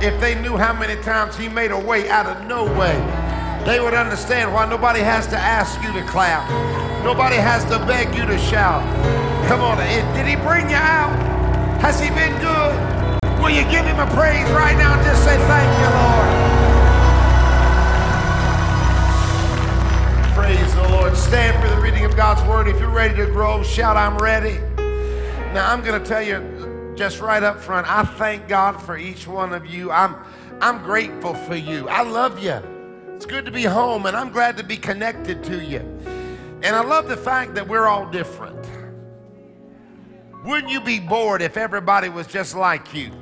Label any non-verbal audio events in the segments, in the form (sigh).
if they knew how many times he made a way out of no way, they would understand why nobody has to ask you to clap. Nobody has to beg you to shout. Come on, did he bring you out? Has he been good? Will you give him a praise right now just say thank you, Lord? Praise the Lord. Stand for the reading of God's word. If you're ready to grow, shout, I'm ready. Now, I'm going to tell you just right up front, I thank God for each one of you. I'm, I'm grateful for you. I love you. It's good to be home, and I'm glad to be connected to you. And I love the fact that we're all different. Wouldn't you be bored if everybody was just like you?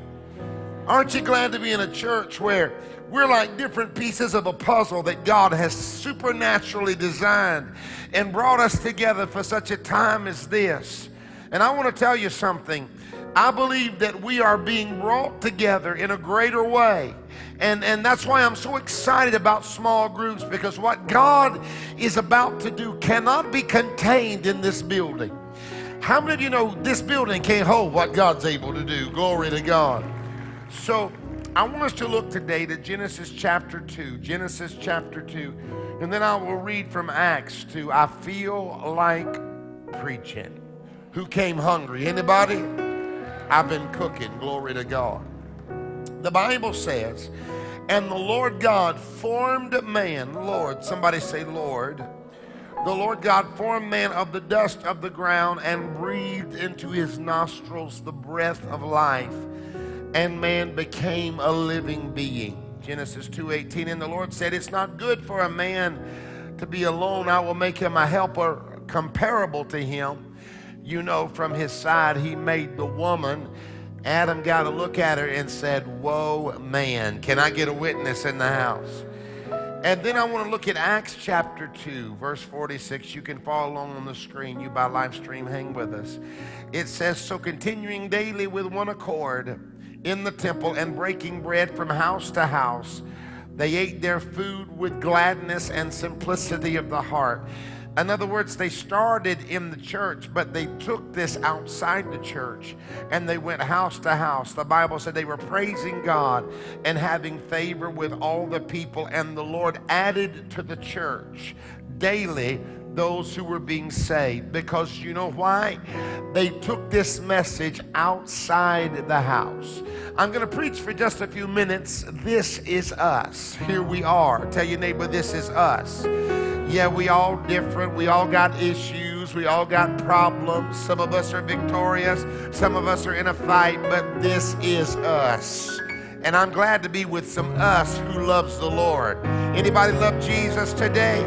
Aren't you glad to be in a church where we're like different pieces of a puzzle that God has supernaturally designed and brought us together for such a time as this? And I want to tell you something. I believe that we are being brought together in a greater way. And, and that's why I'm so excited about small groups because what God is about to do cannot be contained in this building. How many of you know this building can't hold what God's able to do? Glory to God. So I want us to look today to Genesis chapter 2. Genesis chapter 2. And then I will read from Acts 2. I feel like preaching. Who came hungry? Anybody? I've been cooking. Glory to God. The Bible says, and the Lord God formed man. Lord, somebody say, Lord. The Lord God formed man of the dust of the ground and breathed into his nostrils the breath of life, and man became a living being. Genesis 2:18 and the Lord said, "It's not good for a man to be alone. I will make him a helper comparable to him." You know, from his side he made the woman. Adam got a look at her and said, "Whoa, man! Can I get a witness in the house?" And then I want to look at Acts chapter 2, verse 46. You can follow along on the screen. You by live stream, hang with us. It says, So continuing daily with one accord in the temple and breaking bread from house to house, they ate their food with gladness and simplicity of the heart in other words, they started in the church, but they took this outside the church and they went house to house. The Bible said they were praising God and having favor with all the people, and the Lord added to the church daily those who were being saved. Because you know why? They took this message outside the house. I'm going to preach for just a few minutes. This is us. Here we are. Tell your neighbor, this is us. Yeah, we all different. We all got issues. We all got problems. Some of us are victorious. Some of us are in a fight, but this is us. And I'm glad to be with some us who loves the Lord. Anybody love Jesus today?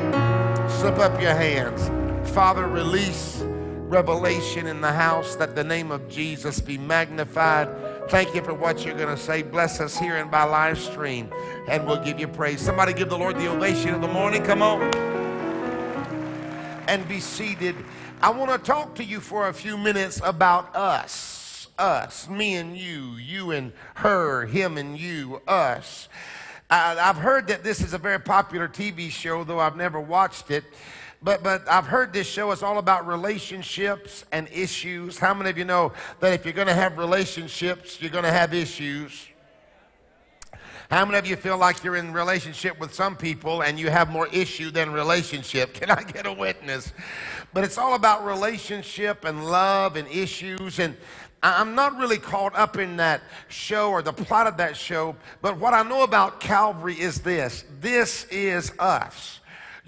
Slip up your hands. Father, release revelation in the house that the name of Jesus be magnified. Thank you for what you're going to say. Bless us here and by live stream, and we'll give you praise. Somebody give the Lord the ovation of the morning. Come on and be seated. I want to talk to you for a few minutes about us. Us, me and you, you and her, him and you, us. I've heard that this is a very popular TV show, though I've never watched it. But, but I've heard this show is all about relationships and issues. How many of you know that if you're going to have relationships, you're going to have issues? How many of you feel like you're in relationship with some people and you have more issue than relationship? (laughs) Can I get a witness? But it's all about relationship and love and issues. And I'm not really caught up in that show or the plot of that show. But what I know about Calvary is this this is us.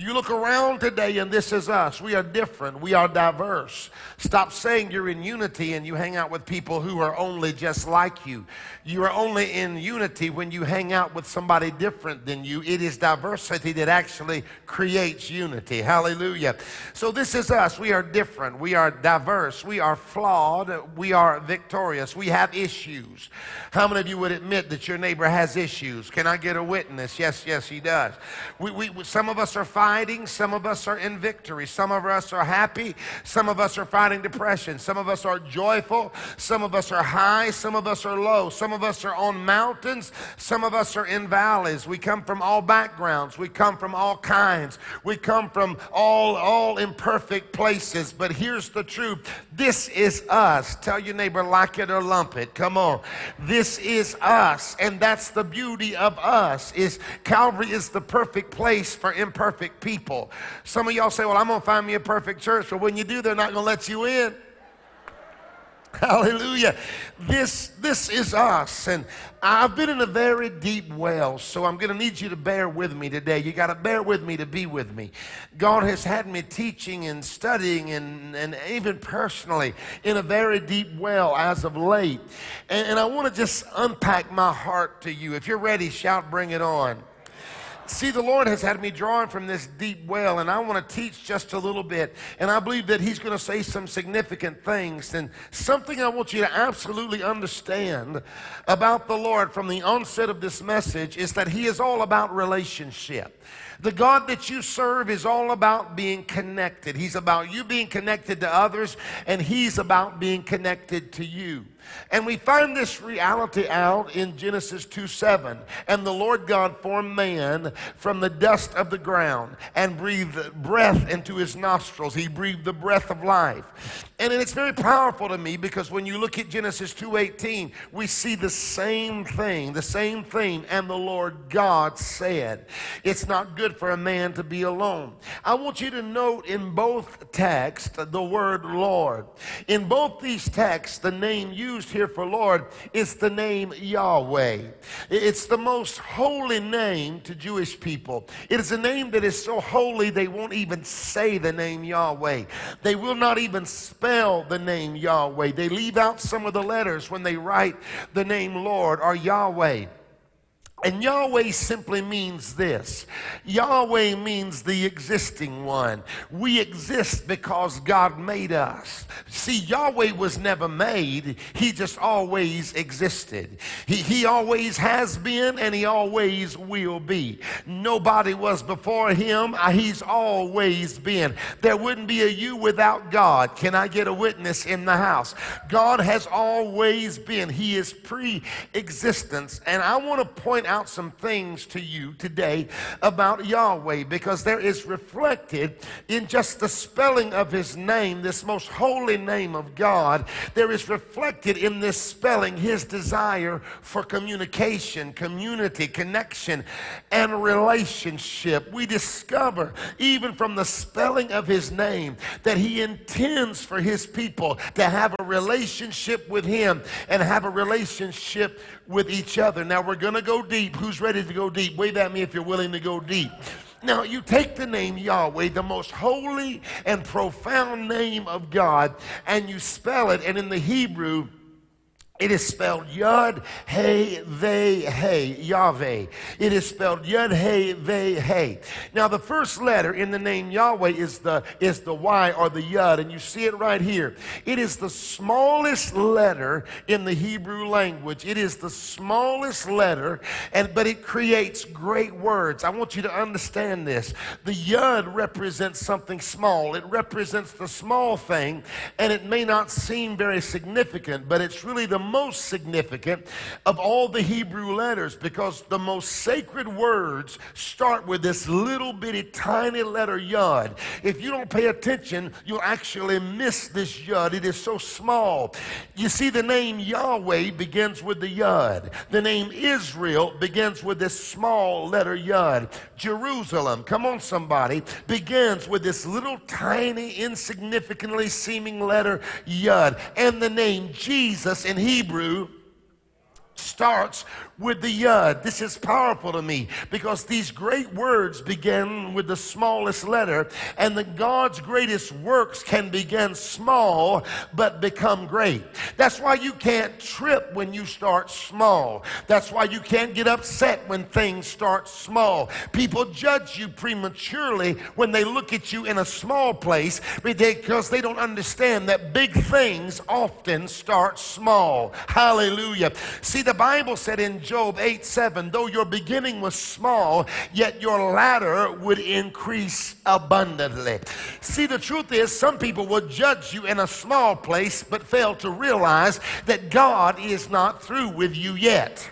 You look around today and this is us. We are different. We are diverse. Stop saying you're in unity and you hang out with people who are only just like you. You are only in unity when you hang out with somebody different than you. It is diversity that actually creates unity. Hallelujah. So this is us. We are different. We are diverse. We are flawed. We are victorious. We have issues. How many of you would admit that your neighbor has issues? Can I get a witness? Yes, yes, he does. We, we, some of us are fine fighting, some of us are in victory. Some of us are happy, some of us are fighting depression. Some of us are joyful, some of us are high, some of us are low. Some of us are on mountains, some of us are in valleys. We come from all backgrounds, we come from all kinds, we come from all, all imperfect places. But here's the truth this is us. Tell your neighbor, like it or lump it. Come on. This is us, and that's the beauty of us. Is Calvary is the perfect place for imperfect people. Some of y'all say, "Well, I'm gonna find me a perfect church," but when you do, they're not gonna let you in. (laughs) Hallelujah. This, this is us. And I've been in a very deep well, so I'm going to need you to bear with me today. You got to bear with me to be with me. God has had me teaching and studying and, and even personally in a very deep well as of late. And, and I want to just unpack my heart to you. If you're ready, shout, bring it on. See, the Lord has had me drawing from this deep well, and I want to teach just a little bit. And I believe that He's going to say some significant things. And something I want you to absolutely understand about the Lord from the onset of this message is that He is all about relationship. The God that you serve is all about being connected. He's about you being connected to others, and He's about being connected to you. And we find this reality out in Genesis 2 7. And the Lord God formed man from the dust of the ground and breathed breath into his nostrils. He breathed the breath of life. And it's very powerful to me because when you look at Genesis 2:18, we see the same thing, the same thing, and the Lord God said, It's not good for a man to be alone. I want you to note in both texts the word Lord. In both these texts, the name used used here for Lord is the name Yahweh. It's the most holy name to Jewish people. It is a name that is so holy they won't even say the name Yahweh. They will not even spell the name Yahweh. They leave out some of the letters when they write the name Lord or Yahweh. And Yahweh simply means this Yahweh means the existing one. We exist because God made us. See, Yahweh was never made, He just always existed. He, he always has been and He always will be. Nobody was before Him, uh, He's always been. There wouldn't be a you without God. Can I get a witness in the house? God has always been, He is pre existence. And I want to point out some things to you today about Yahweh because there is reflected in just the spelling of his name, this most holy name of God, there is reflected in this spelling his desire for communication, community, connection, and relationship. We discover, even from the spelling of his name, that he intends for his people to have a relationship with him and have a relationship with each other. Now we're going to go deep. Who's ready to go deep? Wave at me if you're willing to go deep. Now, you take the name Yahweh, the most holy and profound name of God, and you spell it, and in the Hebrew, it is spelled Yud Hey Ve Hey Yahweh. It is spelled Yud Hey Ve Hey. Now the first letter in the name Yahweh is the is the Y or the Yud, and you see it right here. It is the smallest letter in the Hebrew language. It is the smallest letter, and but it creates great words. I want you to understand this. The Yud represents something small. It represents the small thing, and it may not seem very significant, but it's really the most significant of all the Hebrew letters because the most sacred words start with this little bitty tiny letter yod. If you don't pay attention, you'll actually miss this yod. It is so small. You see, the name Yahweh begins with the yod. The name Israel begins with this small letter yod. Jerusalem, come on, somebody, begins with this little tiny, insignificantly seeming letter yod. And the name Jesus in Hebrew Hebrew starts with the yud. This is powerful to me because these great words begin with the smallest letter, and the God's greatest works can begin small but become great. That's why you can't trip when you start small. That's why you can't get upset when things start small. People judge you prematurely when they look at you in a small place because they don't understand that big things often start small. Hallelujah. See, the Bible said in Job 8 7, though your beginning was small, yet your latter would increase abundantly. See, the truth is, some people will judge you in a small place, but fail to realize that God is not through with you yet.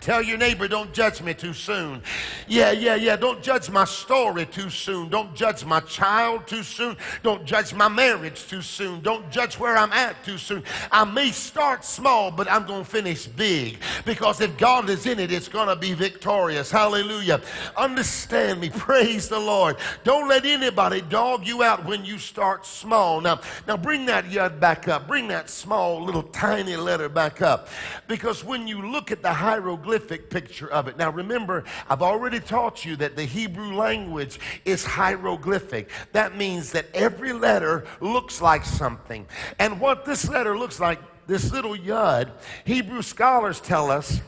Tell your neighbor, don't judge me too soon. Yeah, yeah, yeah. Don't judge my story too soon. Don't judge my child too soon. Don't judge my marriage too soon. Don't judge where I'm at too soon. I may start small, but I'm going to finish big because if God is in it, it's going to be victorious. Hallelujah. Understand me. Praise the Lord. Don't let anybody dog you out when you start small. Now, now bring that yud back up. Bring that small little tiny letter back up because when you look at the hieroglyph hieroglyphic picture of it. Now, remember, I've already taught you that the Hebrew language is hieroglyphic. That means that every letter looks like something. And what this letter looks like, this little yud, Hebrew scholars tell us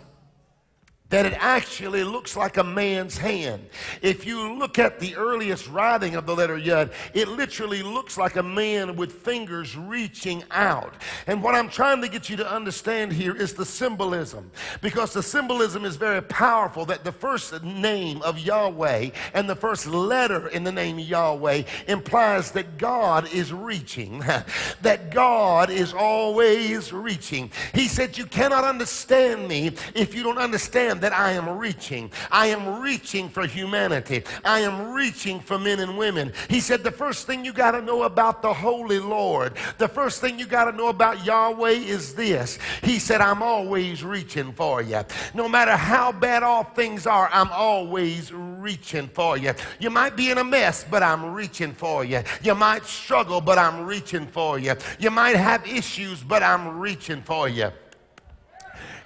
that it actually looks like a man's hand. If you look at the earliest writing of the letter Yud, it literally looks like a man with fingers reaching out. And what I'm trying to get you to understand here is the symbolism, because the symbolism is very powerful that the first name of Yahweh and the first letter in the name Yahweh implies that God is reaching, (laughs) that God is always reaching. He said, You cannot understand me if you don't understand that I am reaching. I am reaching for humanity. I am reaching for men and women. He said, The first thing you got to know about the Holy Lord, the first thing you got to know about Yahweh is this. He said, I'm always reaching for you. No matter how bad off things are, I'm always reaching for you. You might be in a mess, but I'm reaching for you. You might struggle, but I'm reaching for you. You might have issues, but I'm reaching for you.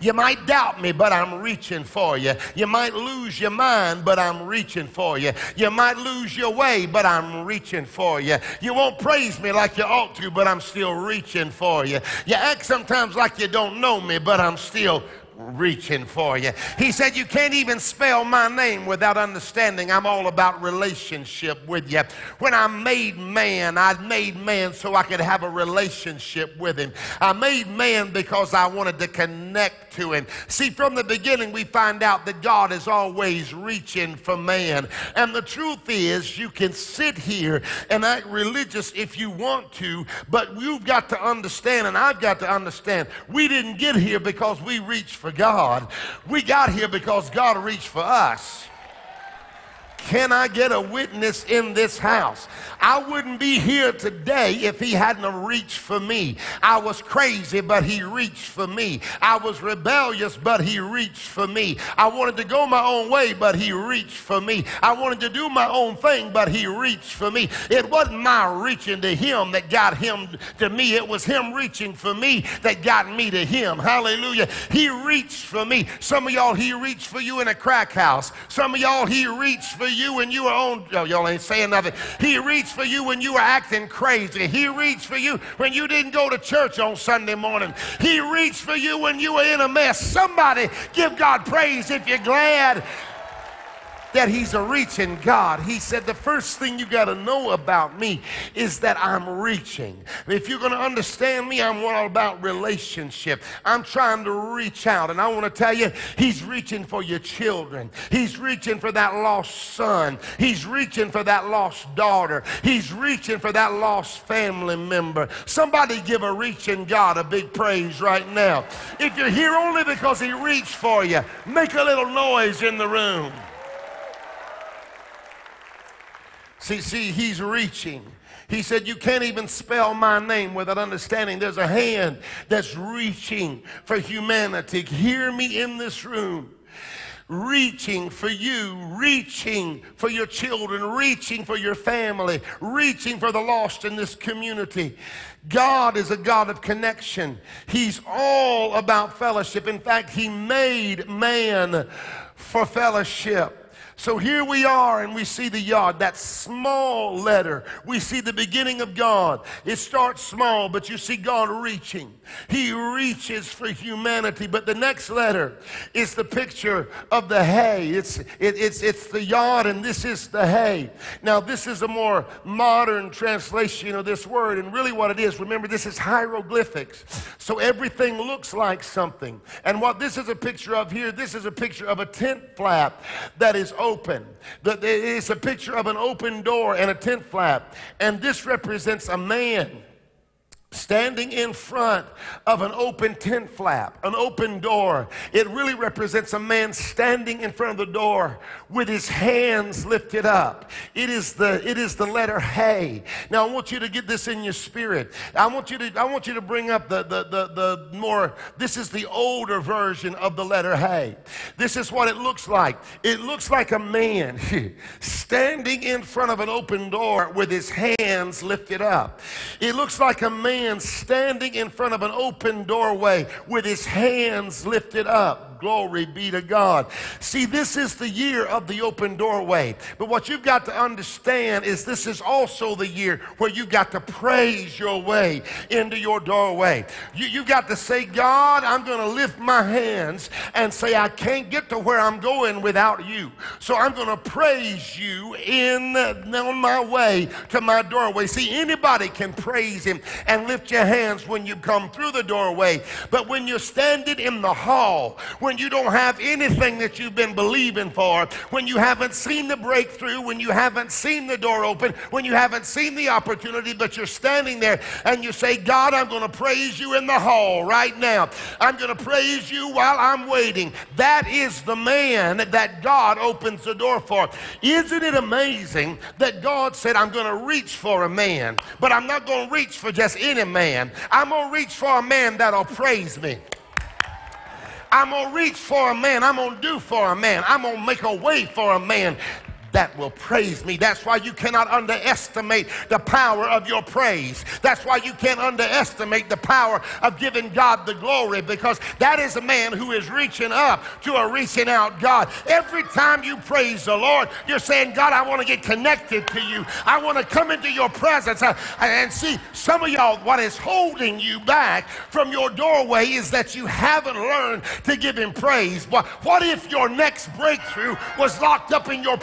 You might doubt me, but I'm reaching for you. You might lose your mind, but I'm reaching for you. You might lose your way, but I'm reaching for you. You won't praise me like you ought to, but I'm still reaching for you. You act sometimes like you don't know me, but I'm still reaching for you. He said, You can't even spell my name without understanding I'm all about relationship with you. When I made man, I made man so I could have a relationship with him. I made man because I wanted to connect to him. See, from the beginning, we find out that God is always reaching for man. And the truth is, you can sit here and act religious if you want to, but you've got to understand, and I've got to understand, we didn't get here because we reached for God. We got here because God reached for us. Can I get a witness in this house? I wouldn't be here today if he hadn't reached for me. I was crazy, but he reached for me. I was rebellious, but he reached for me. I wanted to go my own way, but he reached for me. I wanted to do my own thing, but he reached for me. It wasn't my reaching to him that got him to me. It was him reaching for me that got me to him. Hallelujah. He reached for me. Some of y'all, he reached for you in a crack house. Some of y'all, he reached for you when you were on, oh, y'all ain't saying nothing. He reached for you when you were acting crazy. He reached for you when you didn't go to church on Sunday morning. He reached for you when you were in a mess. Somebody give God praise if you're glad that he's a reaching God. He said, The first thing you got to know about me is that I'm reaching. If you're going to understand me, I'm all about relationship. I'm trying to reach out. And I want to tell you, he's reaching for your children. He's reaching for that lost son. He's reaching for that lost daughter. He's reaching for that lost family member. Somebody give a reaching God a big praise right now. If you're here only because he reached for you, make a little noise in the room. See, see, he's reaching. He said, You can't even spell my name without understanding there's a hand that's reaching for humanity. Hear me in this room. Reaching for you, reaching for your children, reaching for your family, reaching for the lost in this community. God is a God of connection. He's all about fellowship. In fact, He made man for fellowship. So here we are, and we see the yod, that small letter. We see the beginning of God. It starts small, but you see God reaching. He reaches for humanity. But the next letter is the picture of the hey. It's, it, it's, it's the yod, and this is the hey. Now, this is a more modern translation of this word, and really what it is, remember, this is hieroglyphics. So everything looks like something. And what this is a picture of here, this is a picture of a tent flap that is open. It's a picture of an open door and a tent flap. And this represents a man standing in front of an open tent flap, an open door. It really represents a man standing in front of the door with his hands lifted up. It is the, it is the letter hey. Now I want you to get this in your spirit. I want you to, I want you to bring up the, the, the, the more, this is the older version of the letter hey. This is what it looks like. It looks like a man (laughs) standing in front of an open door with his hands lifted up. It looks like a man man standing in front of an open doorway with his hands lifted up. Glory be to God. See, this is the year of the open doorway. But what you've got to understand is this is also the year where you got to praise your way into your doorway. You, you got to say, God, I'm going to lift my hands and say, I can't get to where I'm going without you. So I'm going to praise you in on my way to my doorway. See, anybody can praise him and lift your hands when you come through the doorway. But when you're standing in the hall, when when you don't have anything that you've been believing for, when you haven't seen the breakthrough, when you haven't seen the door open, when you haven't seen the opportunity, but you're standing there and you say, God, I'm going to praise you in the hall right now. I'm going to praise you while I'm waiting. That is the man that God opens the door for. Isn't it amazing that God said, I'm going to reach for a man, but I'm not going to reach for just any man. I'm going to reach for a man that'll praise me. I'm going to reach for a man. I'm going to do for a man. I'm going to make a way for a man that will praise me. That's why you cannot underestimate the power of your praise. That's why you can't underestimate the power of giving God the glory because that is a man who is reaching up to a reaching out God. Every time you praise the Lord, you're saying, God, I want to get connected to you. I want to come into your presence. Uh, and see, some of y'all, what is holding you back from your doorway is that you haven't learned to give him praise. What if your next breakthrough was locked up in your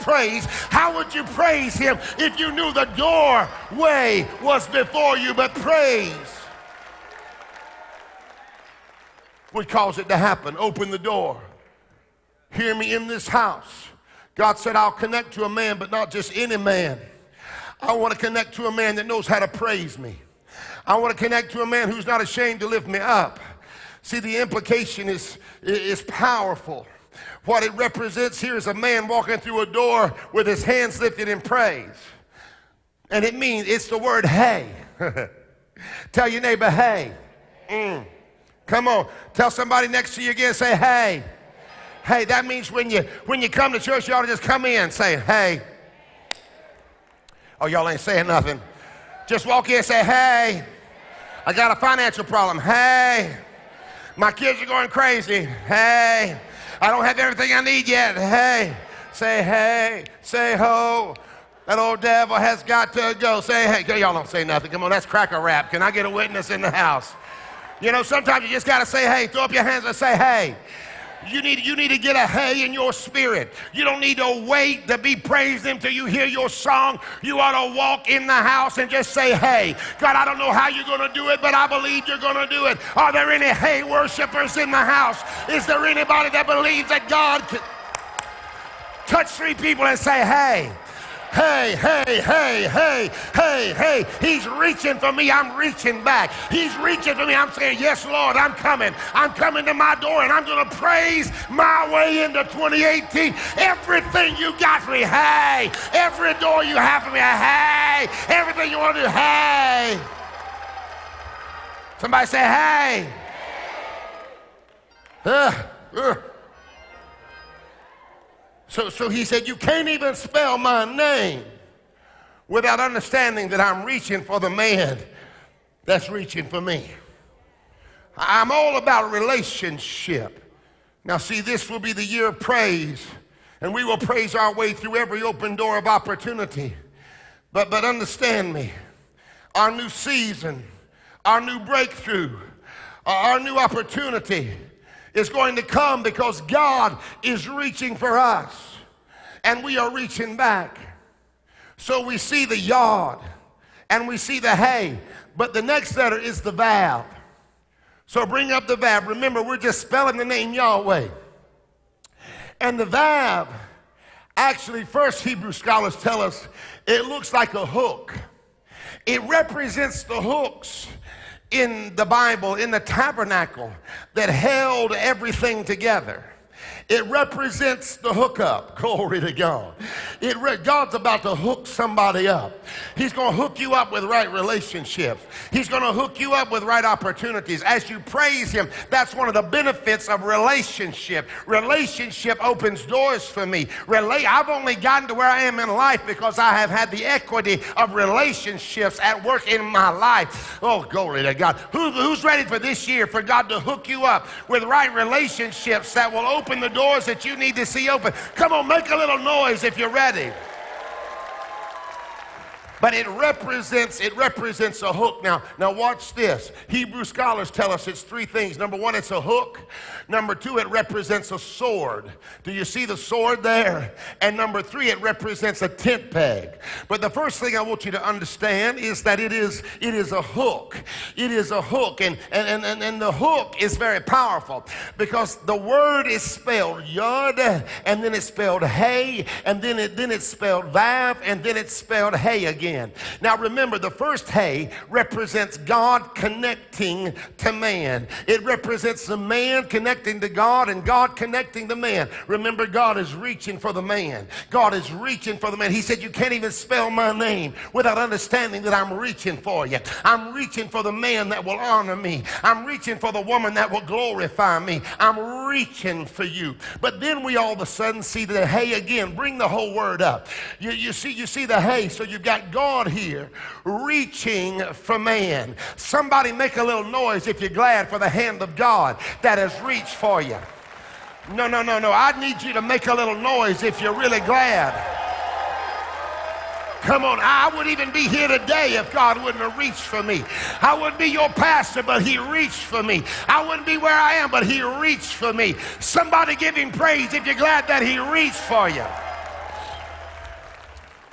praise, how would you praise him if you knew the doorway was before you? But praise would cause it to happen. Open the door. Hear me in this house. God said, I'll connect to a man, but not just any man. I want to connect to a man that knows how to praise me. I want to connect to a man who's not ashamed to lift me up. See, the implication is, is powerful. What it represents here is a man walking through a door with his hands lifted in praise. And it means it's the word hey. (laughs) Tell your neighbor, hey. Mm. Come on. Tell somebody next to you again, say, hey. Hey, that means when you when you come to church, you ought to just come in saying, hey. Oh, y'all ain't saying nothing. Just walk in and say, hey. I got a financial problem. Hey. My kids are going crazy. Hey. I don't have everything I need yet. Hey, say hey, say ho. That old devil has got to go. Say hey. Y'all don't say nothing. Come on, that's cracker rap. Can I get a witness in the house? You know, sometimes you just got to say hey. Throw up your hands and say hey. You need, you need to get a hey in your spirit. You don't need to wait to be praised until you hear your song. You ought to walk in the house and just say, hey, God, I don't know how you're going to do it, but I believe you're going to do it. Are there any hey worshipers in the house? Is there anybody that believes that God can touch three people and say, hey? Hey, hey, hey, hey, hey, hey. He's reaching for me. I'm reaching back. He's reaching for me. I'm saying, Yes, Lord, I'm coming. I'm coming to my door and I'm going to praise my way into 2018. Everything you got for me, hey. Every door you have for me, hey. Everything you want to do, hey. Somebody say, Hey. Uh, uh. So, so he said, You can't even spell my name without understanding that I'm reaching for the man that's reaching for me. I'm all about relationship. Now, see, this will be the year of praise and we will praise our way through every open door of opportunity. But, but understand me, our new season, our new breakthrough, our new opportunity is going to come because God is reaching for us and we are reaching back. So we see the yod and we see the hey, but the next letter is the Vav. So bring up the Vav. Remember, we're just spelling the name Yahweh. And the Vav, actually, first Hebrew scholars tell us it looks like a hook. It represents the hooks in the Bible, in the tabernacle, that held everything together. It represents the hookup. (laughs) Glory to God. It re- God's about to hook somebody up. He's going to hook you up with right relationships. He's going to hook you up with right opportunities. As you praise Him, that's one of the benefits of relationship. Relationship opens doors for me. I've only gotten to where I am in life because I have had the equity of relationships at work in my life. Oh, glory to God. Who, who's ready for this year for God to hook you up with right relationships that will open the doors that you need to see open. Come on, make a little noise if you're ready but it represents it represents a hook. Now now watch this. Hebrew scholars tell us it's three things. Number one it's a hook. Number two it represents a sword. Do you see the sword there? And number three it represents a tent peg. But the first thing i want you to understand is that it is it is a hook. It is a hook. And and and, and the hook is very powerful because the word is spelled yod and then it's spelled hey and then it then it's spelled vav and then it's spelled hey again now remember, the first hey represents God connecting to man. It represents the man connecting to God and God connecting the man. Remember, God is reaching for the man. God is reaching for the man. He said, You can't even spell my name without understanding that I'm reaching for you. I'm reaching for the man that will honor me. I'm reaching for the woman that will glorify me. I'm reaching for you. But then we all of a sudden see the hey again. Bring the whole word up. You, you see, you see the hey. So you've got God God here reaching for man. Somebody make a little noise if you're glad for the hand of God that has reached for you. No, no, no, no. I need you to make a little noise if you're really glad. Come on, I wouldn't even be here today if God wouldn't have reached for me. I wouldn't be your pastor, but He reached for me. I wouldn't be where I am, but He reached for me. Somebody give Him praise if you're glad that He reached for you.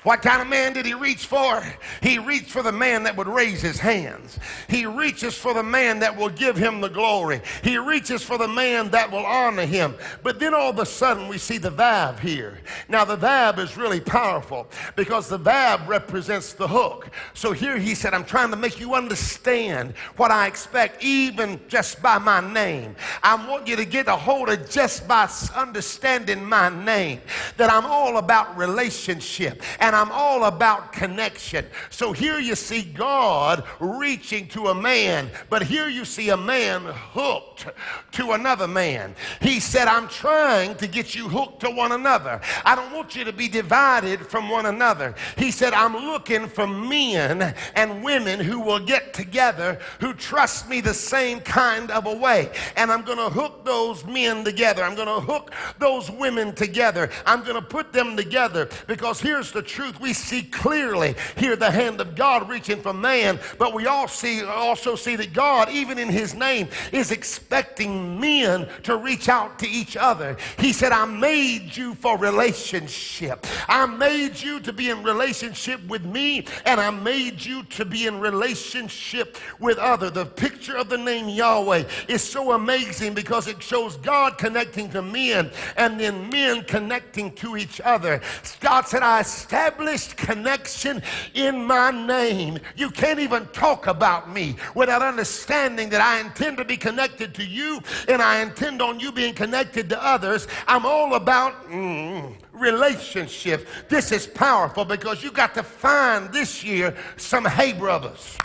What kind of man did he reach for? He reached for the man that would raise his hands. He reaches for the man that will give him the glory. He reaches for the man that will honor him. But then all of a sudden we see the Vav here. Now the Vav is really powerful because the Vav represents the hook. So here he said, I'm trying to make you understand what I expect even just by my name. I want you to get a hold of just by understanding my name that I'm all about relationship. And and I'm all about connection. So here you see God reaching to a man, but here you see a man hooked to another man. He said, I'm trying to get you hooked to one another. I don't want you to be divided from one another. He said, I'm looking for men and women who will get together, who trust me the same kind of a way. And I'm going to hook those men together. I'm going to hook those women together. I'm going to put them together because here's the truth truth, we see clearly here the hand of God reaching for man, but we all see, also see that God, even in his name, is expecting men to reach out to each other. He said, I made you for relationship. I made you to be in relationship with me, and I made you to be in relationship with other. The picture of the name Yahweh is so amazing because it shows God connecting to men and then men connecting to each other. God said, I established established connection in my name. You can't even talk about me without understanding that I intend to be connected to you and I intend on you being connected to others. I'm all about mm, relationships. This is powerful because you got to find this year some hey brothers.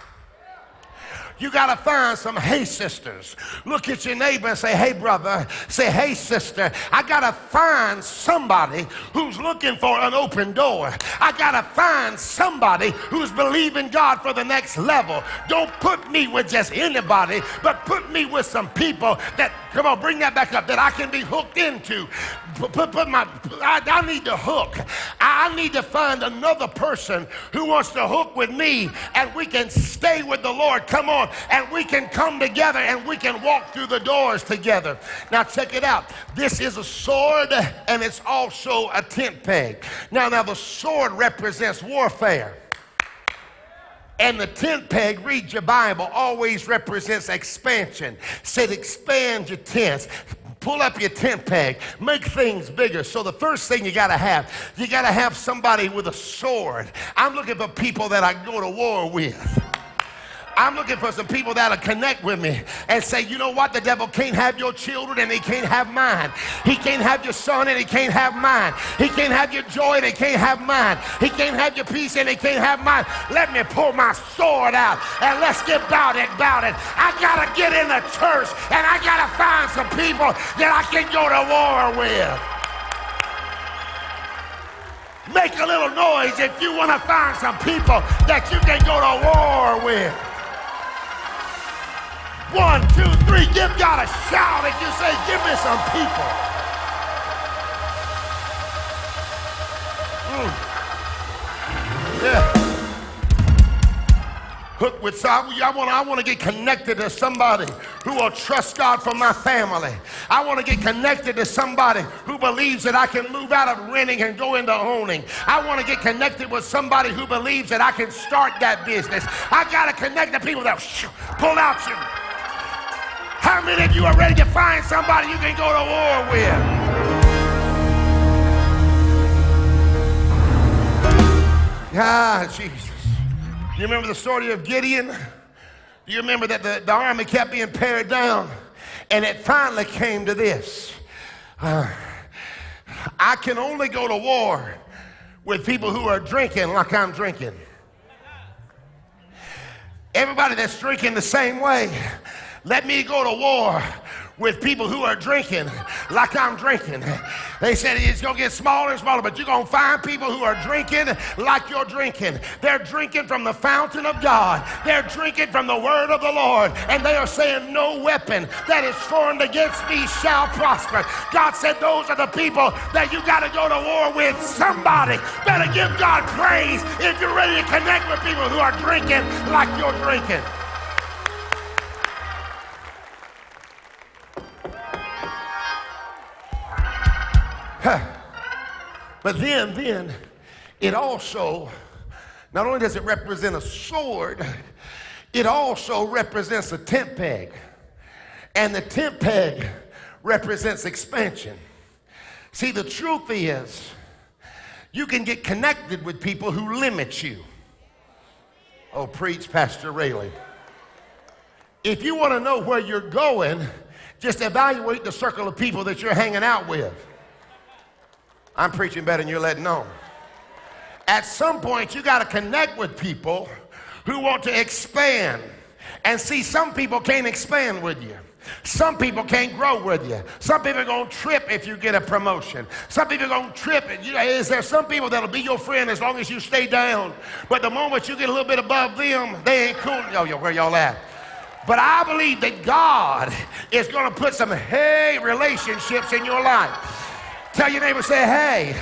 You got to find some hey sisters. Look at your neighbor and say, hey brother. Say, hey sister. I got to find somebody who's looking for an open door. I got to find somebody who's believing God for the next level. Don't put me with just anybody, but put me with some people that Come on, bring that back up. That I can be hooked into. Put, put, my, I, I, need to hook. I need to find another person who wants to hook with me and we can stay with the Lord. Come on. And we can come together and we can walk through the doors together. Now, check it out. This is a sword and it's also a tent peg. Now, now the sword represents warfare. And the tent peg, read your Bible, always represents expansion. Said expand your tents. Pull up your tent peg, make things bigger. So, the first thing you got to have, you got to have somebody with a sword. I'm looking for people that I go to war with. I'm looking for some people that'll connect with me and say, you know what? The devil can't have your children and he can't have mine. He can't have your son and he can't have mine. He can't have your joy and he can't have mine. He can't have your peace and he can't have mine. Let me pull my sword out and let's get about it, about it. I gotta get in the church and I gotta find some people that I can go to war with. Make a little noise if you want to find some people that you can go to war with. One, two, three. Give God a shout if you say, Give me some people. Mm. Yeah. Hook with somebody. I want, I want to get connected to somebody who will trust God for my family. I want to get connected to somebody who believes that I can move out of renting and go into owning. I want to get connected with somebody who believes that I can start that business. I got to connect to people that pull out your how many of you are ready to find somebody you can go to war with? Ah, Jesus. You remember the story of Gideon? Do you remember that the, the army kept being pared down? And it finally came to this. Uh, I can only go to war with people who are drinking like I'm drinking. Everybody that's drinking the same way let me go to war with people who are drinking like I'm drinking. They said it's going to get smaller and smaller, but you're going to find people who are drinking like you're drinking. They're drinking from the fountain of God, they're drinking from the word of the Lord, and they are saying, No weapon that is formed against me shall prosper. God said, Those are the people that you got to go to war with. Somebody better give God praise if you're ready to connect with people who are drinking like you're drinking. But then, then, it also, not only does it represent a sword, it also represents a tent peg. And the tent peg represents expansion. See, the truth is, you can get connected with people who limit you. Oh, preach, Pastor Rayleigh. If you want to know where you're going, just evaluate the circle of people that you're hanging out with. I'm preaching better than you're letting on. At some point, you got to connect with people who want to expand. And see, some people can't expand with you. Some people can't grow with you. Some people are going to trip if you get a promotion. Some people are going to trip. And You is there some people that'll be your friend as long as you stay down? But the moment you get a little bit above them, they ain't cool. Yo, yo, where y'all at? But I believe that God is going to put some hey relationships in your life. Tell your neighbor, say, hey,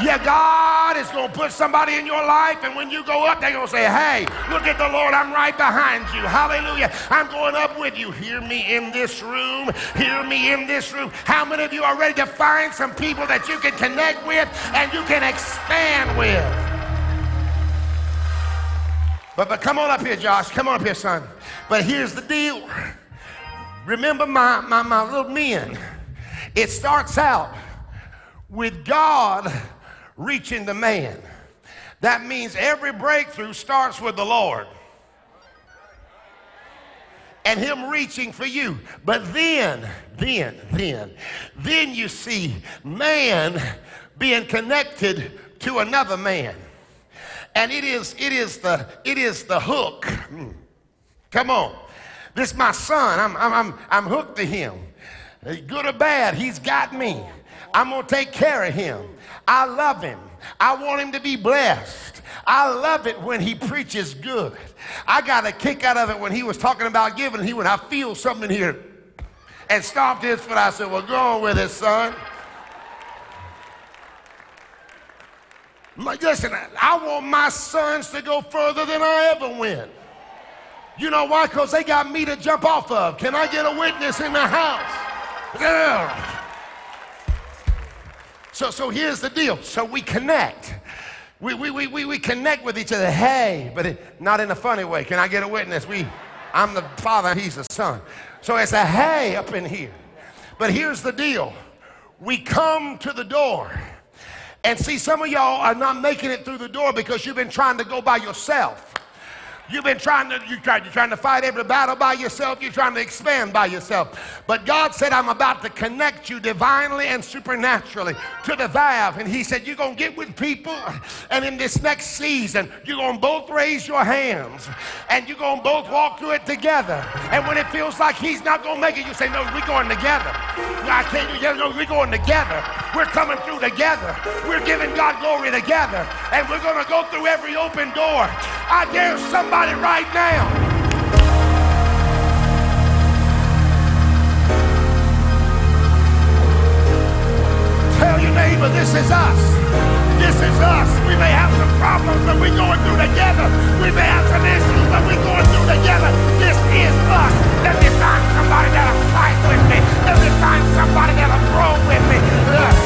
yeah, God is going to put somebody in your life, and when you go up, they're going to say, hey, look at the Lord, I'm right behind you. Hallelujah. I'm going up with you. Hear me in this room. Hear me in this room. How many of you are ready to find some people that you can connect with and you can expand with? But, but come on up here, Josh. Come on up here, son. But here's the deal. Remember my, my, my little men. It starts out with God reaching the man. That means every breakthrough starts with the Lord and Him reaching for you. But then, then, then, then you see man being connected to another man. And it is, it is the, it is the hook. Come on. This my son. I'm, I'm, I'm, I'm hooked to him. Good or bad, he's got me. I'm going to take care of him. I love him. I want him to be blessed. I love it when he preaches good. I got a kick out of it when he was talking about giving. He went, I feel something here and stomped his foot. I said, Well, go on with it, son. Listen, I want my sons to go further than I ever went. You know why? Because they got me to jump off of. Can I get a witness in the house? Yeah. So, so here's the deal. So we connect. We, we, we, we, we connect with each other. Hey, but it, not in a funny way. Can I get a witness? We, I'm the father, he's the son. So it's a hey up in here. But here's the deal. We come to the door. And see, some of y'all are not making it through the door because you've been trying to go by yourself. You've been trying to, you try, you're trying to fight every battle by yourself. You're trying to expand by yourself. But God said, I'm about to connect you divinely and supernaturally to the vav. And He said, You're going to get with people. And in this next season, you're going to both raise your hands. And you're going to both walk through it together. And when it feels like He's not going to make it, you say, No, we're going together. No, I can't do that. No, we're going together. We're coming through together. We're giving God glory together. And we're going to go through every open door. I dare somebody right now. Tell your neighbor, this is us. This is us. We may have some problems, but we're going through together. We may have some issues, but we're going through together. This is us. Let me find somebody that'll fight with me. Let me find somebody that'll grow with me. Look.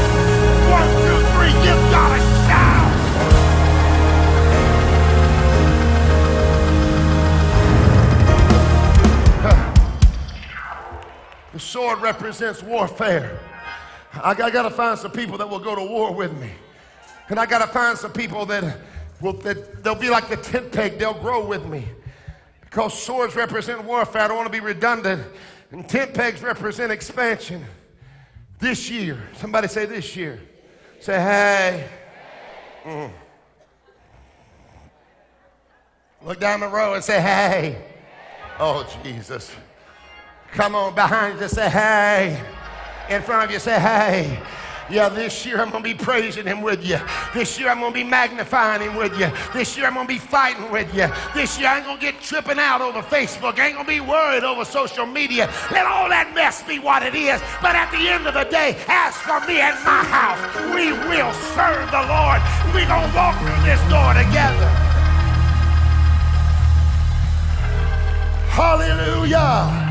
One, two, three, give God a The sword represents warfare. I, I got to find some people that will go to war with me. And I got to find some people that will, that they'll be like the tent peg, they'll grow with me. Because swords represent warfare. I don't want to be redundant. And tent pegs represent expansion. This year, somebody say this year. Say, hey. Mm. Look down the road and say, hey. Oh, Jesus. Come on behind you, say, hey. In front of you, say, hey. Yeah, this year I'm going to be praising him with you. This year I'm going to be magnifying him with you. This year I'm going to be fighting with you. This year I ain't going to get tripping out over Facebook. I ain't going to be worried over social media. Let all that mess be what it is. But at the end of the day, as for me and my house, we will serve the Lord. We're going to walk through this door together. Hallelujah.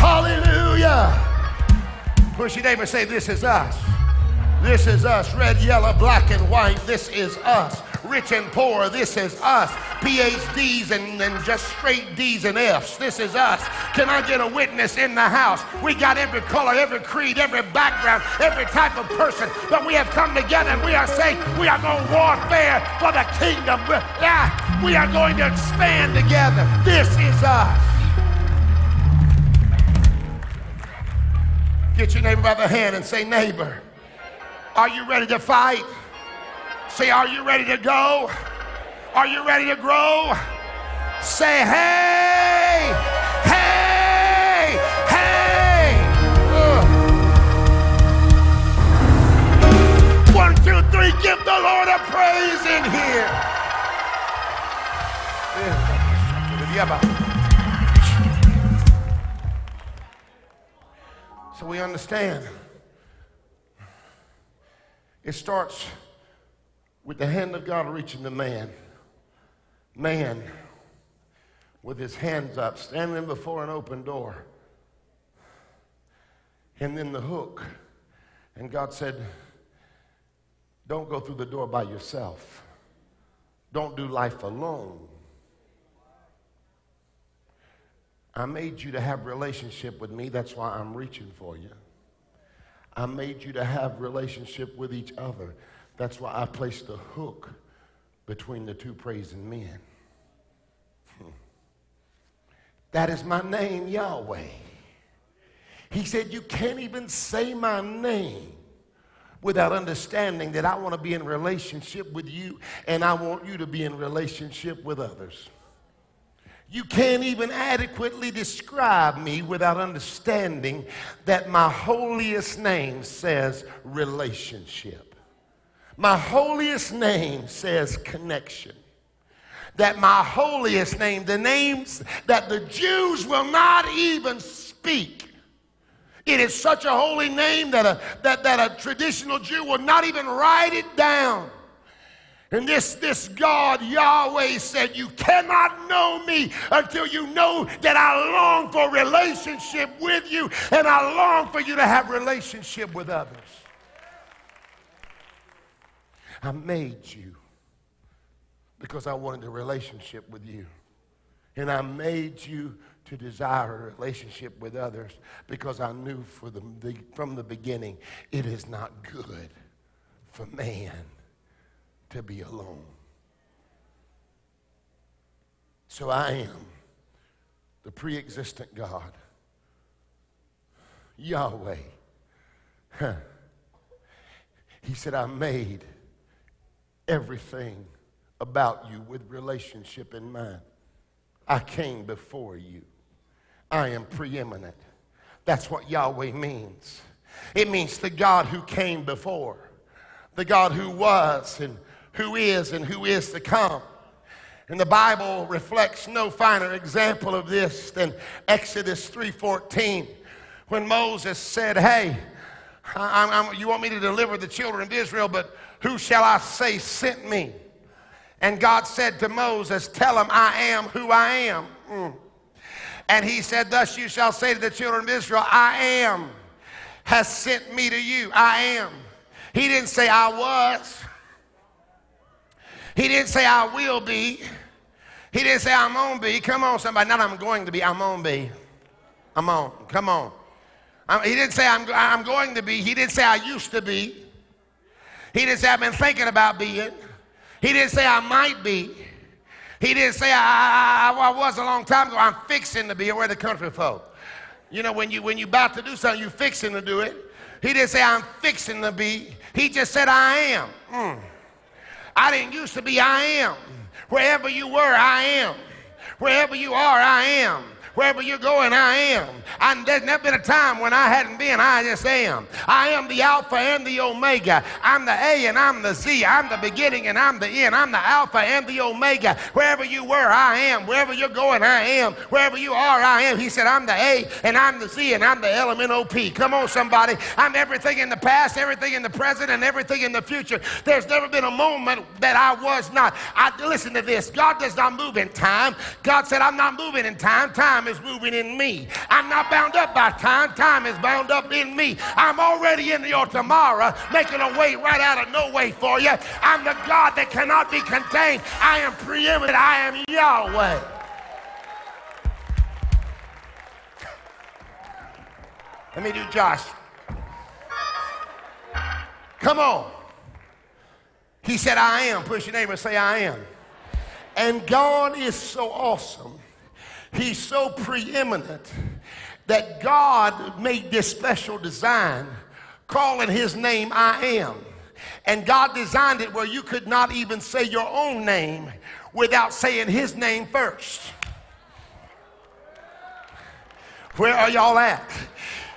Hallelujah. Push your neighbor say, This is us. This is us. Red, yellow, black, and white. This is us. Rich and poor. This is us. PhDs and, and just straight D's and F's. This is us. Can I get a witness in the house? We got every color, every creed, every background, every type of person. But we have come together and we are saying we are going to warfare for the kingdom. Yeah, we are going to expand together. This is us. Get your neighbor by the hand and say, Neighbor, are you ready to fight? Say, Are you ready to go? Are you ready to grow? Say, Hey, hey, hey. Uh. One, two, three, give the Lord a praise in here. Yeah. So we understand. It starts with the hand of God reaching the man. Man with his hands up, standing before an open door. And then the hook. And God said, Don't go through the door by yourself. Don't do life alone. I made you to have relationship with me. That's why I'm reaching for you. I made you to have relationship with each other. That's why I placed the hook between the two praising men. (laughs) That is my name, Yahweh. He said, You can't even say my name without understanding that I want to be in relationship with you and I want you to be in relationship with others. You can't even adequately describe me without understanding that my holiest name says relationship. My holiest name says connection. That my holiest name, the names that the Jews will not even speak, It is such a holy name that a, that, that a traditional Jew will not even write it down. And this, this God, Yahweh, said, You cannot know me until you know that I long for relationship with you and I long for you to have relationship with others. I made you because I wanted a relationship with you. And I made you to desire a relationship with others because I knew the, the, from the beginning it is not good for man to be alone. So I am the pre existent God, Yahweh. (laughs) He said, I made everything about you with relationship in mind. I came before you. I am preeminent. That's what Yahweh means. It means the God who came before, the God who was and who is and who is to come. And the Bible reflects no finer example of this than Exodus 3:14, when Moses said, "Hey, I'm, I'm, you want me to deliver the children of Israel, but who shall I say sent me?" And God said to Moses, Tell him I am who I am. Mm. And he said, Thus you shall say to the children of Israel, I am has sent me to you. I am. He didn't say I was. He didn't say I will be. He didn't say I'm on be. Come on, somebody. Not I'm going to be. I'm on be. I'm on. Come on. I'm, he didn't say I'm, I'm going to be. He didn't say I used to be. He didn't say I've been thinking about being. He didn't say I might be. He didn't say I, I, I was a long time ago. I'm fixing to be. Where the country folk. You know, when you when you about to do something, you fixing to do it. He didn't say I'm fixing to be. He just said I am. Mm. I didn't used to be. I am. Wherever you were, I am. Wherever you are, I am. Wherever you're going, I am. And there's never been a time when I hadn't been. I just am. I am the Alpha and the Omega. I'm the A and I'm the Z. I'm the beginning and I'm the end. I'm the Alpha and the Omega. Wherever you were, I am. Wherever you're going, I am. Wherever you are, I am. He said, I'm the A and I'm the Z and I'm the LMNOP. Come on, somebody. I'm everything in the past, everything in the present, and everything in the future. There's never been a moment that I was not. I listen to this. God does not move in time. God said, I'm not moving in time. Time time is moving in me. I'm not bound up by time. Time is bound up in me. I'm already in your tomorrow, making a way right out of no way for you. I'm the God that cannot be contained. I am preeminent. I am Yahweh. Let me do Josh. Come on. He said, I am. Push your neighbor and say, I am. And God is so awesome He's so preeminent that God made this special design calling his name I am. And God designed it where you could not even say your own name without saying his name first. Where are y'all at?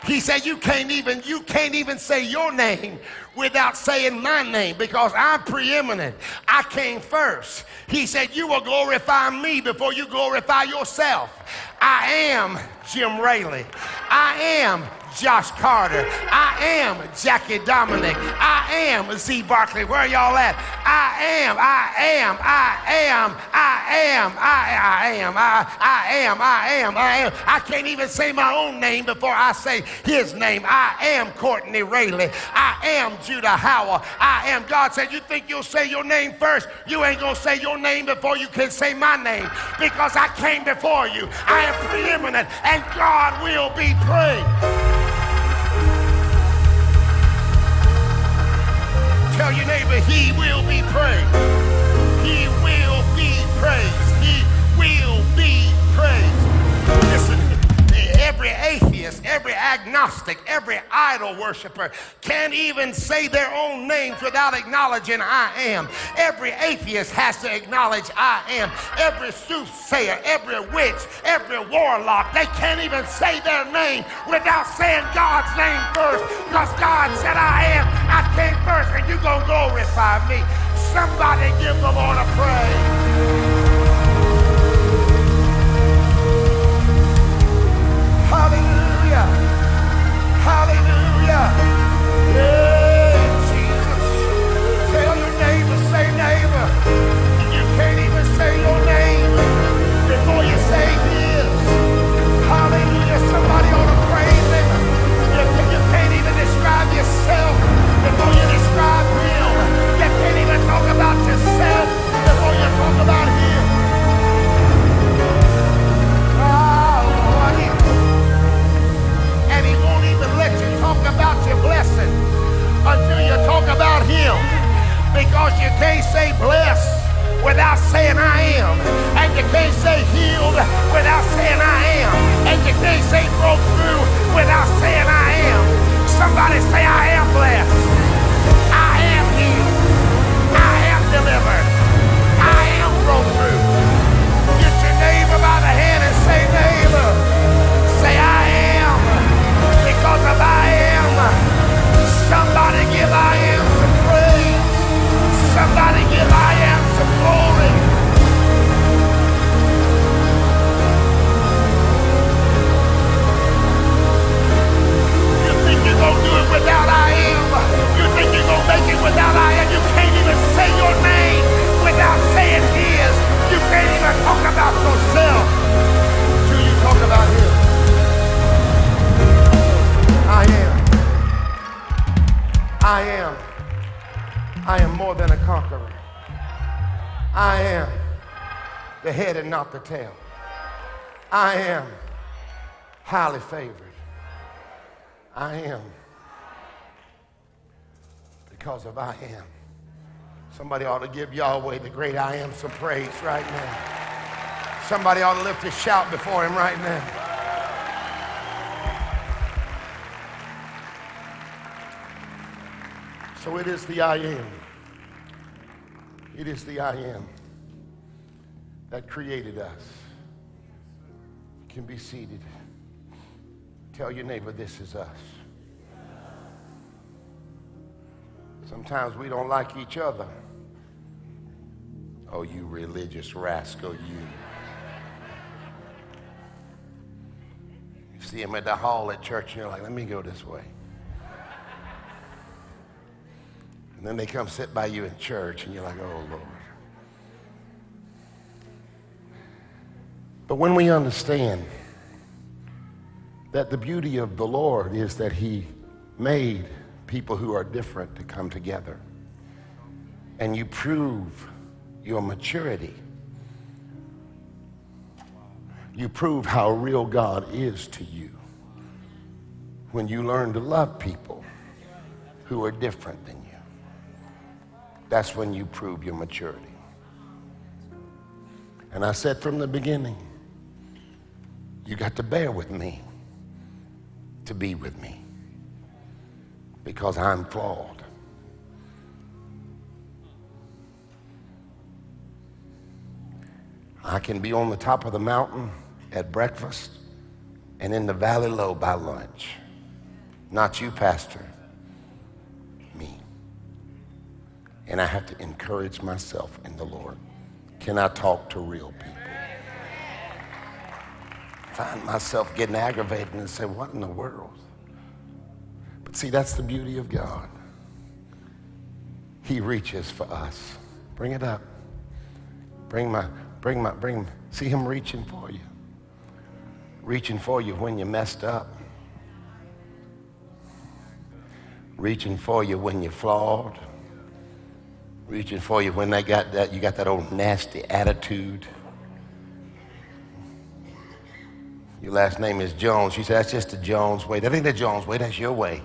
He said you can't even you can't even say your name without saying my name because I'm preeminent. I came first. He said, You will glorify me before you glorify yourself. I am Jim Raley. I am Josh Carter. I am Jackie Dominic. I am Z Barkley. Where y'all at? I am, I am, I am, I am, I, I am, I, I am, I am, I am. I can't even say my own name before I say his name. I am Courtney Raley. I am Judah Howell. I am. God said, You think you'll say your name first? You ain't gonna say your name before you can say my name because I came before you. I am preeminent and God will be praised. Tell your neighbor, he will be praised. He will be praised. He will be every atheist, every agnostic, every idol worshiper can't even say their own names without acknowledging I am. Every atheist has to acknowledge I am. Every soothsayer, every witch, every warlock, they can't even say their name without saying God's name first because God said I am. I came first and you're going to glorify me. Somebody give the Lord a praise. Hallelujah. Hallelujah. Yeah, about him. Because you can't say blessed without saying I am. And you can't say healed without saying I am. And you can't say broke through without saying I am. Tail. I am highly favored. I am because of I am. Somebody ought to give Yahweh the great I am some praise right now. Somebody ought to lift a shout before him right now. So it is the I am. It is the I am that created us. Can be seated. Tell your neighbor this is us. Sometimes we don't like each other. Oh, you religious rascal, you. You see him at the hall at church, and you're like, let me go this way. And then they come sit by you in church, and you're like, oh, Lord. But when we understand that the beauty of the Lord is that He made people who are different to come together, and you prove your maturity, you prove how real God is to you when you learn to love people who are different than you. That's when you prove your maturity. And I said from the beginning, you got to bear with me to be with me because I'm flawed. I can be on the top of the mountain at breakfast and in the valley low by lunch. Not you, Pastor. Me. And I have to encourage myself in the Lord. Can I talk to real people? Find myself getting aggravated and say, What in the world? But see, that's the beauty of God. He reaches for us. Bring it up. Bring my, bring my, bring, see him reaching for you. Reaching for you when you messed up. Reaching for you when you're flawed. Reaching for you when they got that, you got that old nasty attitude. Your last name is Jones. She said, that's just the Jones way. That ain't the Jones way, that's your way.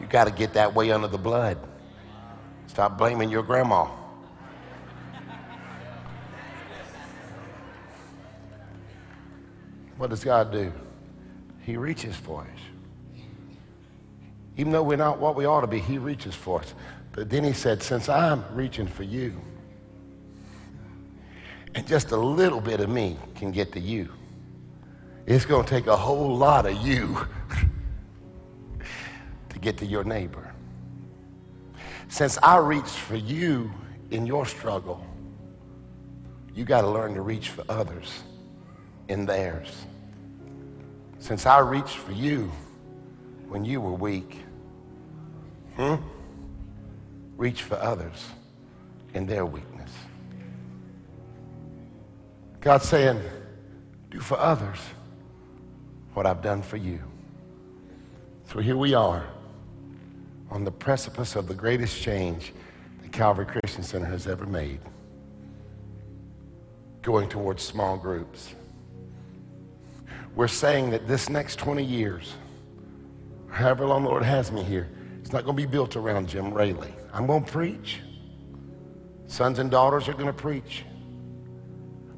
You got to get that way under the blood. Stop blaming your grandma. What does God do? He reaches for us. Even though we're not what we ought to be, He reaches for us. But then He said, Since I'm reaching for you, and just a little bit of me can get to you, it's going to take a whole lot of you to get to your neighbor. Since I reached for you in your struggle, you got to learn to reach for others in theirs. Since I reached for you when you were weak. Hmm? Reach for others in their weakness. God's saying, do for others what I've done for you. So here we are on the precipice of the greatest change the Calvary Christian Center has ever made, going towards small groups. We're saying that this next 20 years, however long the Lord has me here, it's not going to be built around Jim Raley. I'm going to preach. Sons and daughters are going to preach.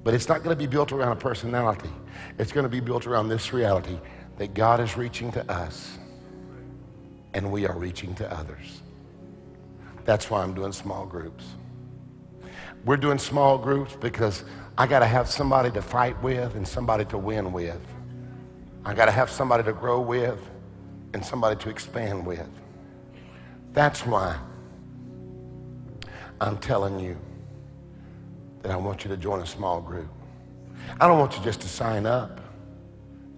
But it's not going to be built around a personality. It's going to be built around this reality that God is reaching to us and we are reaching to others. That's why I'm doing small groups. We're doing small groups because I got to have somebody to fight with and somebody to win with. I got to have somebody to grow with and somebody to expand with. That's why I'm telling you that I want you to join a small group. I don't want you just to sign up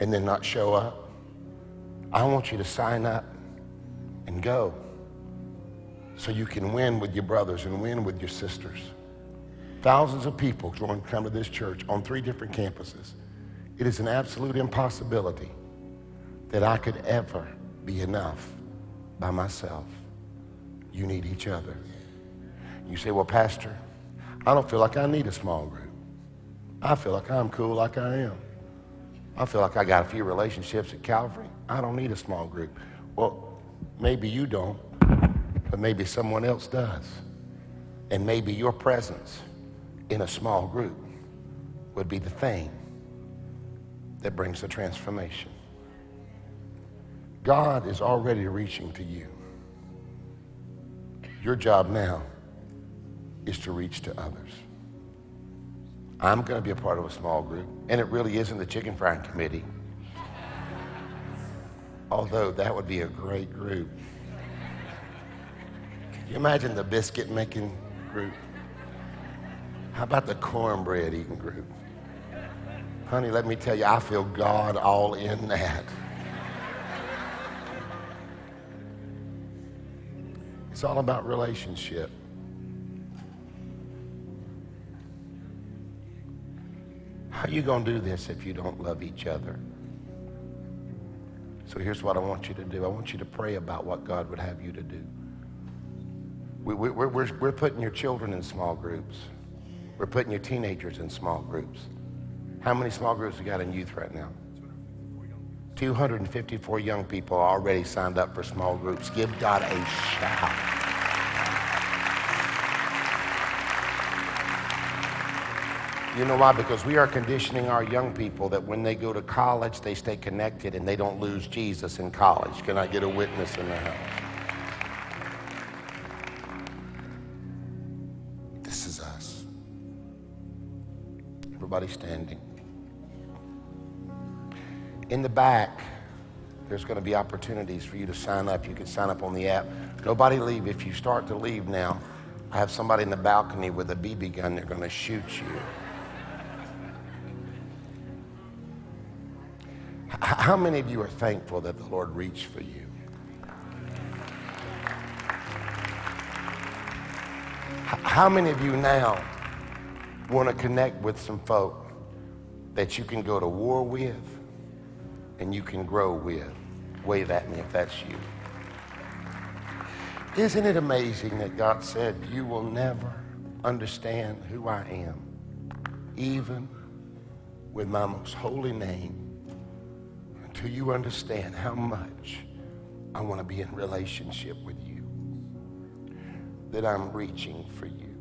and then not show up. I want you to sign up and go so you can win with your brothers and win with your sisters. Thousands of people join, come to this church on three different campuses. It is an absolute impossibility that I could ever be enough by myself. You need each other. You say, well, Pastor, I don't feel like I need a small group. I feel like I'm cool like I am. I feel like I got a few relationships at Calvary. I don't need a small group. Well, Maybe you don't, but maybe someone else does. And maybe your presence in a small group would be the thing that brings the transformation. God is already reaching to you. Your job now is to reach to others. I'm going to be a part of a small group, and it really isn't the chicken frying committee. Although that would be a great group. Can you imagine the biscuit making group? How about the cornbread eating group? Honey, let me tell you, I feel God all in that. It's all about relationship. How are you going to do this if you don't love each other? So here's what I want you to do I want you to pray about what God would have you to do. We, we, we're, we're, we're putting your children in small groups, we're putting your teenagers in small groups. How many small groups we got in youth right now? 254 young people already signed up for small groups. Give God a shout. You know why? Because we are conditioning our young people that when they go to college, they stay connected and they don't lose Jesus in college. Can I get a witness in the house? This is us. Everybody standing. In the back, there's going to be opportunities for you to sign up. You can sign up on the app. Nobody leave. If you start to leave now, I have somebody in the balcony with a BB gun. They're going to shoot you. How many of you are thankful that the Lord reached for you? How many of you now want to connect with some folk that you can go to war with and you can grow with? Wave at me if that's you. Isn't it amazing that God said, You will never understand who I am, even with my most holy name until you understand how much I want to be in relationship with you, that I'm reaching for you.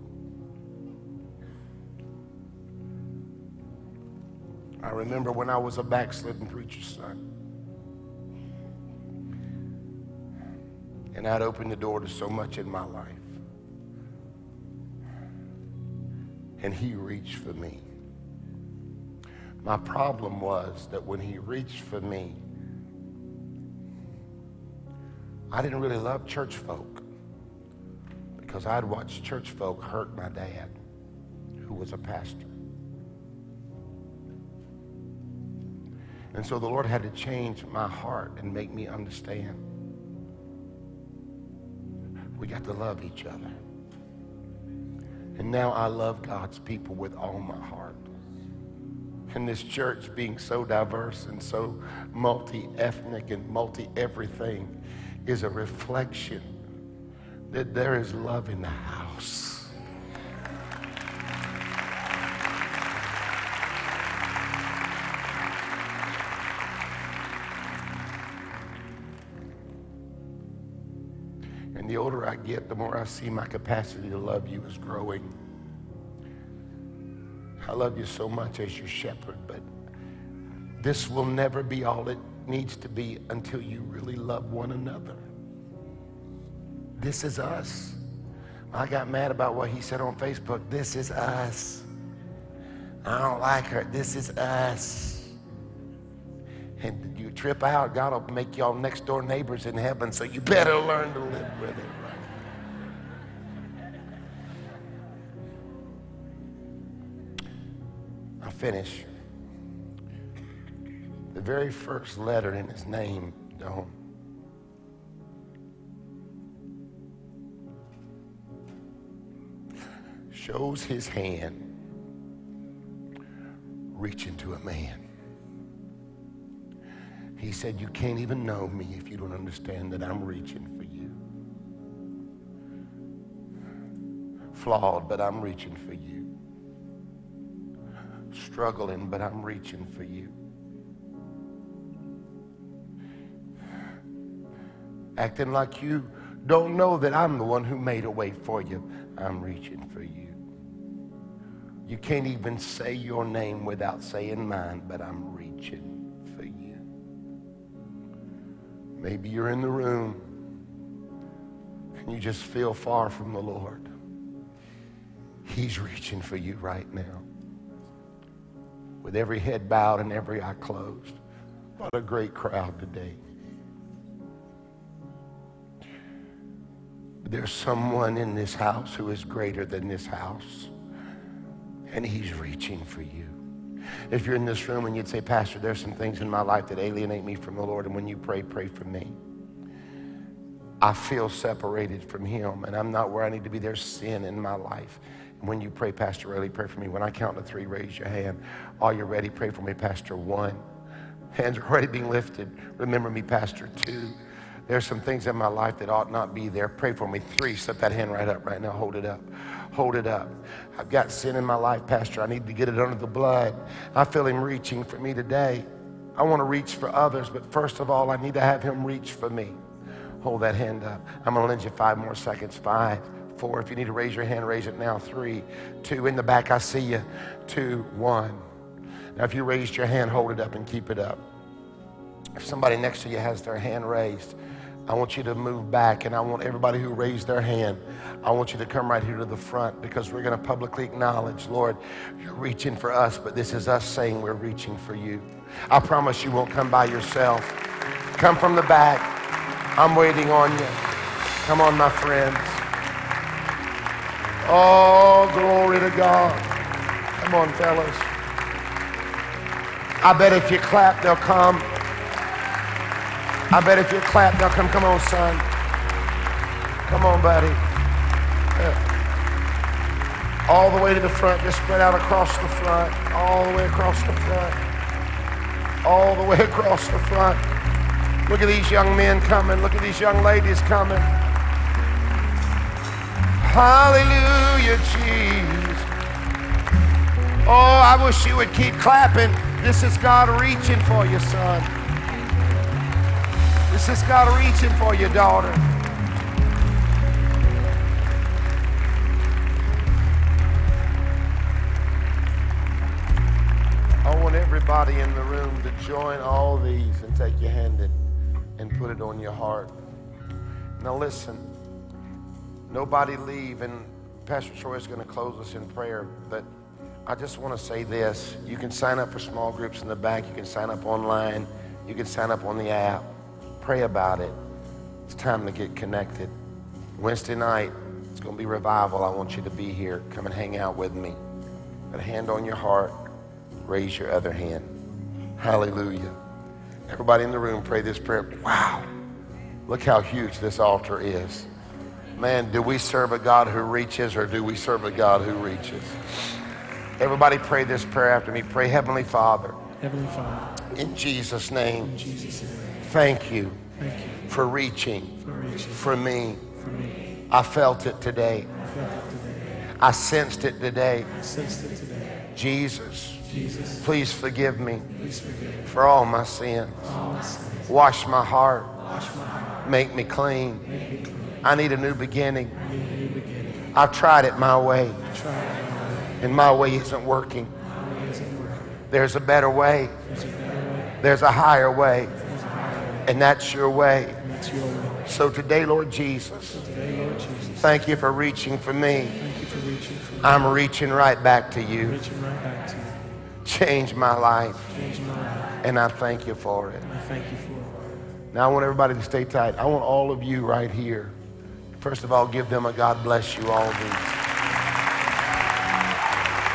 I remember when I was a backslidden preacher's son. And I'd opened the door to so much in my life. And he reached for me. My problem was that when he reached for me, I didn't really love church folk because I'd watched church folk hurt my dad, who was a pastor. And so the Lord had to change my heart and make me understand. We got to love each other. And now I love God's people with all my heart. And this church being so diverse and so multi ethnic and multi everything is a reflection that there is love in the house. And the older I get, the more I see my capacity to love you is growing. I love you so much as your shepherd, but this will never be all it needs to be until you really love one another. This is us. I got mad about what he said on Facebook. This is us. I don't like her. This is us. And you trip out, God will make y'all next door neighbors in heaven, so you better learn to live with it. Finish. The very first letter in his name, yod. shows his hand reaching to a man. He said, You can't even know me if you don't understand that I'm reaching for you. Flawed, but I'm reaching for you. Struggling, but I'm reaching for you. Acting like you don't know that I'm the one who made a way for you. I'm reaching for you. You can't even say your name without saying mine, but I'm reaching for you. Maybe you're in the room and you just feel far from the Lord. He's reaching for you right now. With every head bowed and every eye closed. What a great crowd today. There's someone in this house who is greater than this house and he's reaching for you. If you're in this room and you'd say, Pastor, there's some things in my life that alienate me from the Lord, and when you pray, pray for me. I feel separated from him, and I'm not where I need to be. There's sin in my life. When you pray, Pastor Raley, pray for me. When I count to three, raise your hand. Are you're ready? Pray for me, Pastor. One. Hands are already being lifted. Remember me, Pastor. Two. There's some things in my life that ought not be there. Pray for me. Three. Slip that hand right up right now. Hold it up hold it up. I've got sin in my life, Pastor. I need to get it under the blood. I feel Him reaching for me today. I want to reach for others, but first of all, I need to have Him reach for me. Hold that hand up. I'm going to lend you five more seconds. Five, four. If you need to raise your hand, raise it now. Three, two. In the back, I see you. Two, one. Now, if you raised your hand, hold it up and keep it up. If somebody next to you has their hand raised, I want you to move back, and I want everybody who raised their hand, I want you to come right here to the front because we're going to publicly acknowledge, Lord, you're reaching for us, but this is us saying we're reaching for you. I promise you won't come by yourself. Come from the back. I'm waiting on you. Come on, my friends. Oh, glory to God. Come on, fellas. I bet if you clap, they'll come. I bet if you clap, they'll come. Come on, son. Come on, buddy. All the way to the front. Just spread out across the front. All the way across the front. All the way across the front. Look at these young men coming. Look at these young ladies coming. Hallelujah, Jesus. Oh, I wish you would keep clapping. This is God reaching for you, son. This is God reaching for you, daughter. I want everybody in the room to join all these and take your hand and, and put it on your heart. Now listen, nobody leave, and Pastor Troy is going to close us in prayer, but I just want to say this. You can sign up for small groups in the back. You can sign up online. You can sign up on the app. Pray about it. It's time to get connected. Wednesday night, it's going to be revival. I want you to be here. Come and hang out with me. Put a hand on your heart. Raise your other hand. Hallelujah. Everybody in the room, pray this prayer. Wow. Look how huge this altar is. Man, do we serve a God who reaches or do we serve a God who reaches? Everybody pray this prayer after me. Pray, Heavenly Father, Heavenly Father, in Jesus' name, in Jesus' name, thank you thank you for reaching for reaching for me. for me. I felt it today. I felt it today. I sensed it today. I sensed it today. Jesus, Jesus, please forgive me please forgive for all my sins. all my sins. Wash my heart. Wash my heart. Make me clean. Make me clean. I need a new beginning. I need a new beginning. I've tried it my way, it my way. and my way isn't working. Way isn't working. There's a better way. There's a better way. There's a higher way, a higher way. and that's your way. That's your. So today, Lord Jesus, Today, Lord Jesus, thank you for reaching for me. thank you for reaching for me. I'm reaching right back to you. Change my life, Change my life. and I thank you for it. I thank you for it. Now, I want everybody to stay tight. I want all of you right here. First of all, give them a God bless you all these.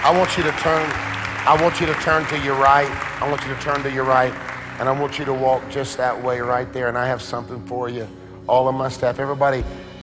I want you to turn. I want you to turn to your right. I want you to turn to your right, and I want you to walk just that way right there. And I have something for you. All of my staff, everybody,